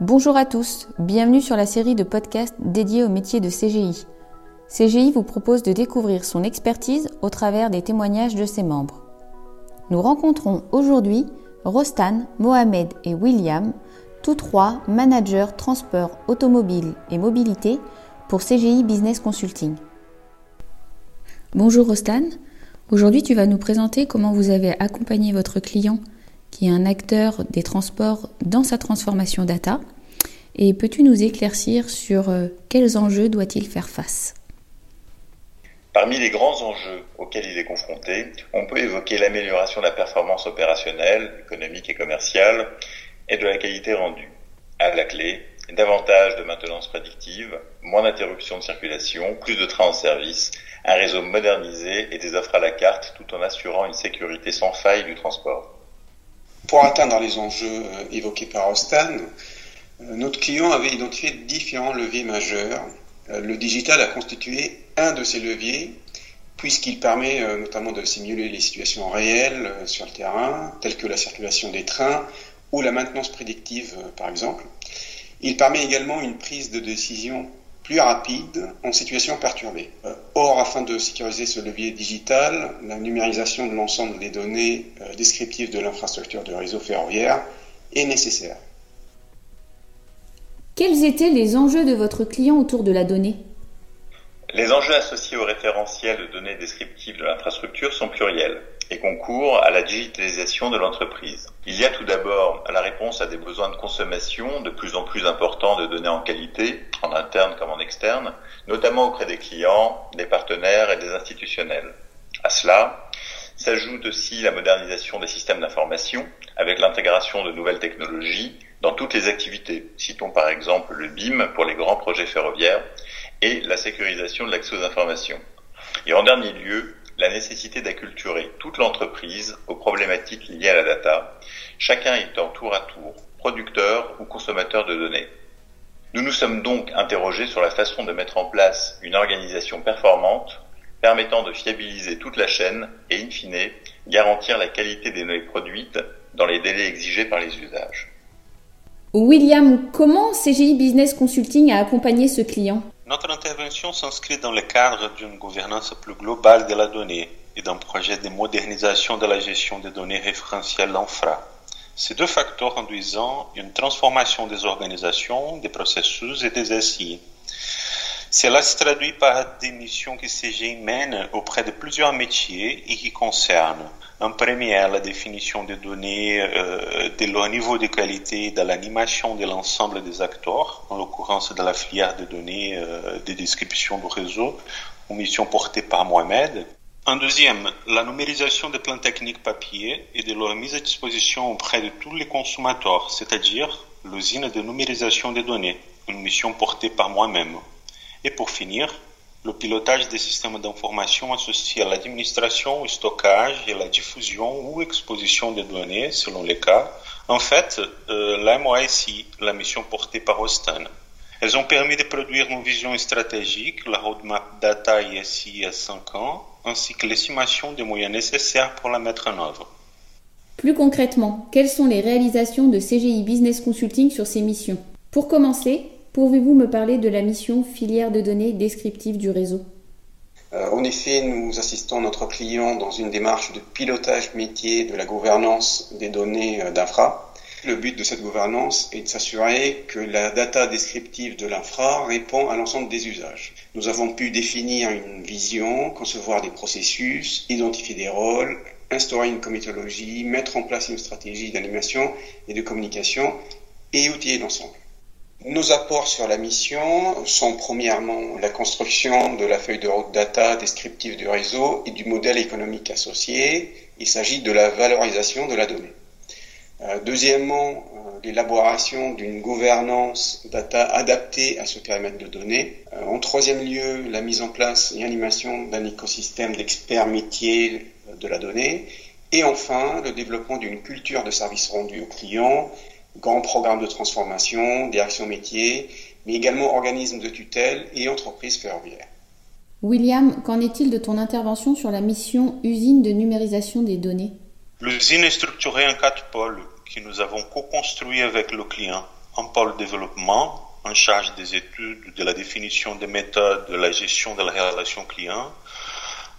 Bonjour à tous, bienvenue sur la série de podcasts dédiés au métier de CGI. CGI vous propose de découvrir son expertise au travers des témoignages de ses membres. Nous rencontrons aujourd'hui Rostan, Mohamed et William, tous trois managers transport automobile et mobilité pour CGI Business Consulting. Bonjour Rostan, aujourd'hui tu vas nous présenter comment vous avez accompagné votre client qui est un acteur des transports dans sa transformation data. Et peux-tu nous éclaircir sur euh, quels enjeux doit-il faire face? Parmi les grands enjeux auxquels il est confronté, on peut évoquer l'amélioration de la performance opérationnelle, économique et commerciale et de la qualité rendue. À la clé, davantage de maintenance prédictive, moins d'interruptions de circulation, plus de trains en service, un réseau modernisé et des offres à la carte tout en assurant une sécurité sans faille du transport. Pour atteindre les enjeux euh, évoqués par Ostan, euh, notre client avait identifié différents leviers majeurs. Euh, le digital a constitué un de ces leviers puisqu'il permet notamment de simuler les situations réelles sur le terrain, telles que la circulation des trains ou la maintenance prédictive par exemple. Il permet également une prise de décision plus rapide en situation perturbée. Euh, or, afin de sécuriser ce levier digital, la numérisation de l'ensemble des données euh, descriptives de l'infrastructure de réseau ferroviaire est nécessaire. Quels étaient les enjeux de votre client autour de la donnée? Les enjeux associés au référentiel de données descriptives de l'infrastructure sont pluriels et concourent à la digitalisation de l'entreprise. Il y a tout d'abord la réponse à des besoins de consommation de plus en plus importants de données en qualité, en interne comme en externe, notamment auprès des clients, des partenaires et des institutionnels. À cela s'ajoute aussi la modernisation des systèmes d'information avec l'intégration de nouvelles technologies dans toutes les activités. Citons par exemple le BIM pour les grands projets ferroviaires et la sécurisation de l'accès aux informations. Et en dernier lieu, la nécessité d'acculturer toute l'entreprise aux problématiques liées à la data, chacun étant tour à tour producteur ou consommateur de données. Nous nous sommes donc interrogés sur la façon de mettre en place une organisation performante permettant de fiabiliser toute la chaîne et, in fine, garantir la qualité des données produites dans les délais exigés par les usages. William, comment CGI Business Consulting a accompagné ce client? Notre intervention s'inscrit dans le cadre d'une gouvernance plus globale de la donnée et d'un projet de modernisation de la gestion des données référentielles infra. Ces deux facteurs induisant une transformation des organisations, des processus et des SI. Cela se traduit par des missions que CGI mène auprès de plusieurs métiers et qui concernent en premier, la définition des données, euh, de leur niveau de qualité de l'animation de l'ensemble des acteurs, en l'occurrence de la filière de données euh, de description du réseau, aux mission portée par Mohamed. En deuxième, la numérisation des plans techniques papier et de leur mise à disposition auprès de tous les consommateurs, c'est-à-dire l'usine de numérisation des données, une mission portée par moi-même. Et pour finir, le pilotage des systèmes d'information associés à l'administration, au stockage et à la diffusion ou exposition des données, selon les cas. En fait, euh, la MOSI, la mission portée par Ostan. Elles ont permis de produire une vision stratégique, la roadmap data ISI à 5 ans, ainsi que l'estimation des moyens nécessaires pour la mettre en œuvre. Plus concrètement, quelles sont les réalisations de CGI Business Consulting sur ces missions? Pour commencer, Pouvez-vous me parler de la mission filière de données descriptive du réseau? Euh, En effet, nous assistons notre client dans une démarche de pilotage métier de la gouvernance des données euh, d'infra. Le but de cette gouvernance est de s'assurer que la data descriptive de l'infra répond à l'ensemble des usages. Nous avons pu définir une vision, concevoir des processus, identifier des rôles, instaurer une comitologie, mettre en place une stratégie d'animation et de communication et outiller l'ensemble. Nos apports sur la mission sont premièrement la construction de la feuille de route data descriptive du réseau et du modèle économique associé. Il s'agit de la valorisation de la donnée. Euh, deuxièmement, euh, l'élaboration d'une gouvernance data adaptée à ce périmètre de données. Euh, en troisième lieu, la mise en place et animation d'un écosystème d'experts métiers de la donnée. Et enfin, le développement d'une culture de service rendu aux clients grands programmes de transformation, direction métier, mais également organismes de tutelle et entreprises ferroviaires. William, qu'en est-il de ton intervention sur la mission usine de numérisation des données L'usine est structurée en quatre pôles que nous avons co-construits avec le client. un pôle développement en charge des études, de la définition des méthodes, de la gestion de la relation client,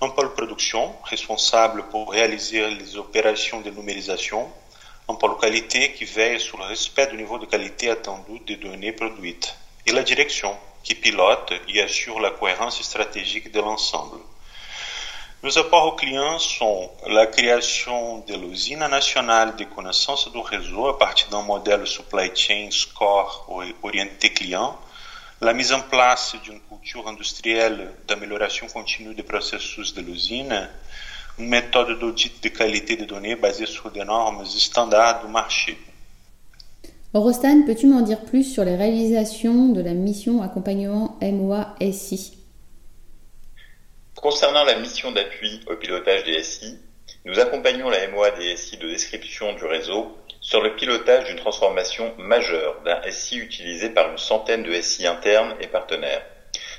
un pôle production responsable pour réaliser les opérations de numérisation, un pôle qualité qui veille sur le respect du niveau de qualité attendu des données produites, et la direction qui pilote et assure la cohérence stratégique de l'ensemble. Nos apports aux clients sont la création de l'usine nationale de connaissances du réseau à partir d'un modèle supply chain score orienté client, la mise en place d'une culture industrielle d'amélioration continue des processus de l'usine, une méthode d'audit de qualité des données basée sur des normes standards du marché. Orostan, peux-tu m'en dire plus sur les réalisations de la mission accompagnement MOA-SI Concernant la mission d'appui au pilotage des SI, nous accompagnons la MOA des SI de description du réseau sur le pilotage d'une transformation majeure d'un SI utilisé par une centaine de SI internes et partenaires.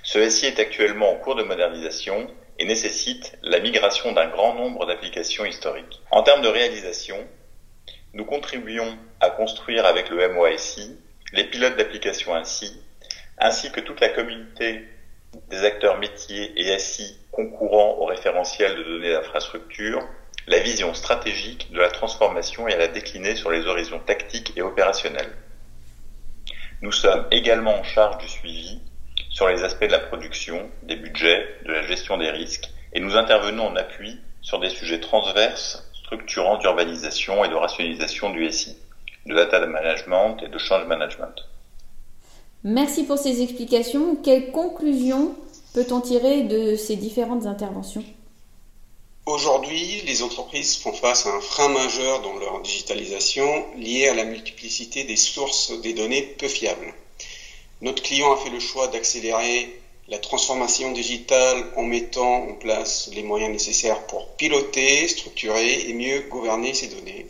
Ce SI est actuellement en cours de modernisation et nécessite la migration d'un grand nombre d'applications historiques. En termes de réalisation, nous contribuons à construire avec le MOA-SI les pilotes d'applications ainsi, ainsi que toute la communauté des acteurs métiers et SI concourant au référentiel de données d'infrastructure, la vision stratégique de la transformation et à la décliner sur les horizons tactiques et opérationnels. Nous sommes également en charge du suivi sur les aspects de la production, des budgets, de la gestion des risques, et nous intervenons en appui sur des sujets transverses structurants d'urbanisation et de rationalisation du SI, de data management et de change management. Merci pour ces explications. Quelles conclusions peut-on tirer de ces différentes interventions? Aujourd'hui, les entreprises font face à un frein majeur dans leur digitalisation lié à la multiplicité des sources des données peu fiables. Notre client a fait le choix d'accélérer la transformation digitale en mettant en place les moyens nécessaires pour piloter, structurer et mieux gouverner ces données.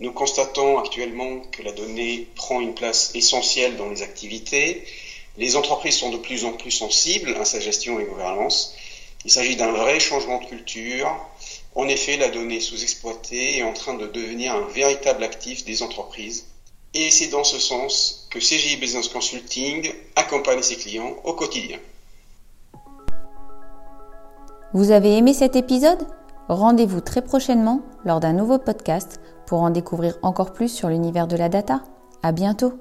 Nous constatons actuellement que la donnée prend une place essentielle dans les activités. Les entreprises sont de plus en plus sensibles à sa gestion et gouvernance. Il s'agit d'un vrai changement de culture. En effet, la donnée sous-exploitée est en train de devenir un véritable actif des entreprises. Et c'est dans ce sens que CGI Business Consulting accompagne ses clients au quotidien. Vous avez aimé cet épisode? Rendez-vous très prochainement lors d'un nouveau podcast pour en découvrir encore plus sur l'univers de la data. À bientôt!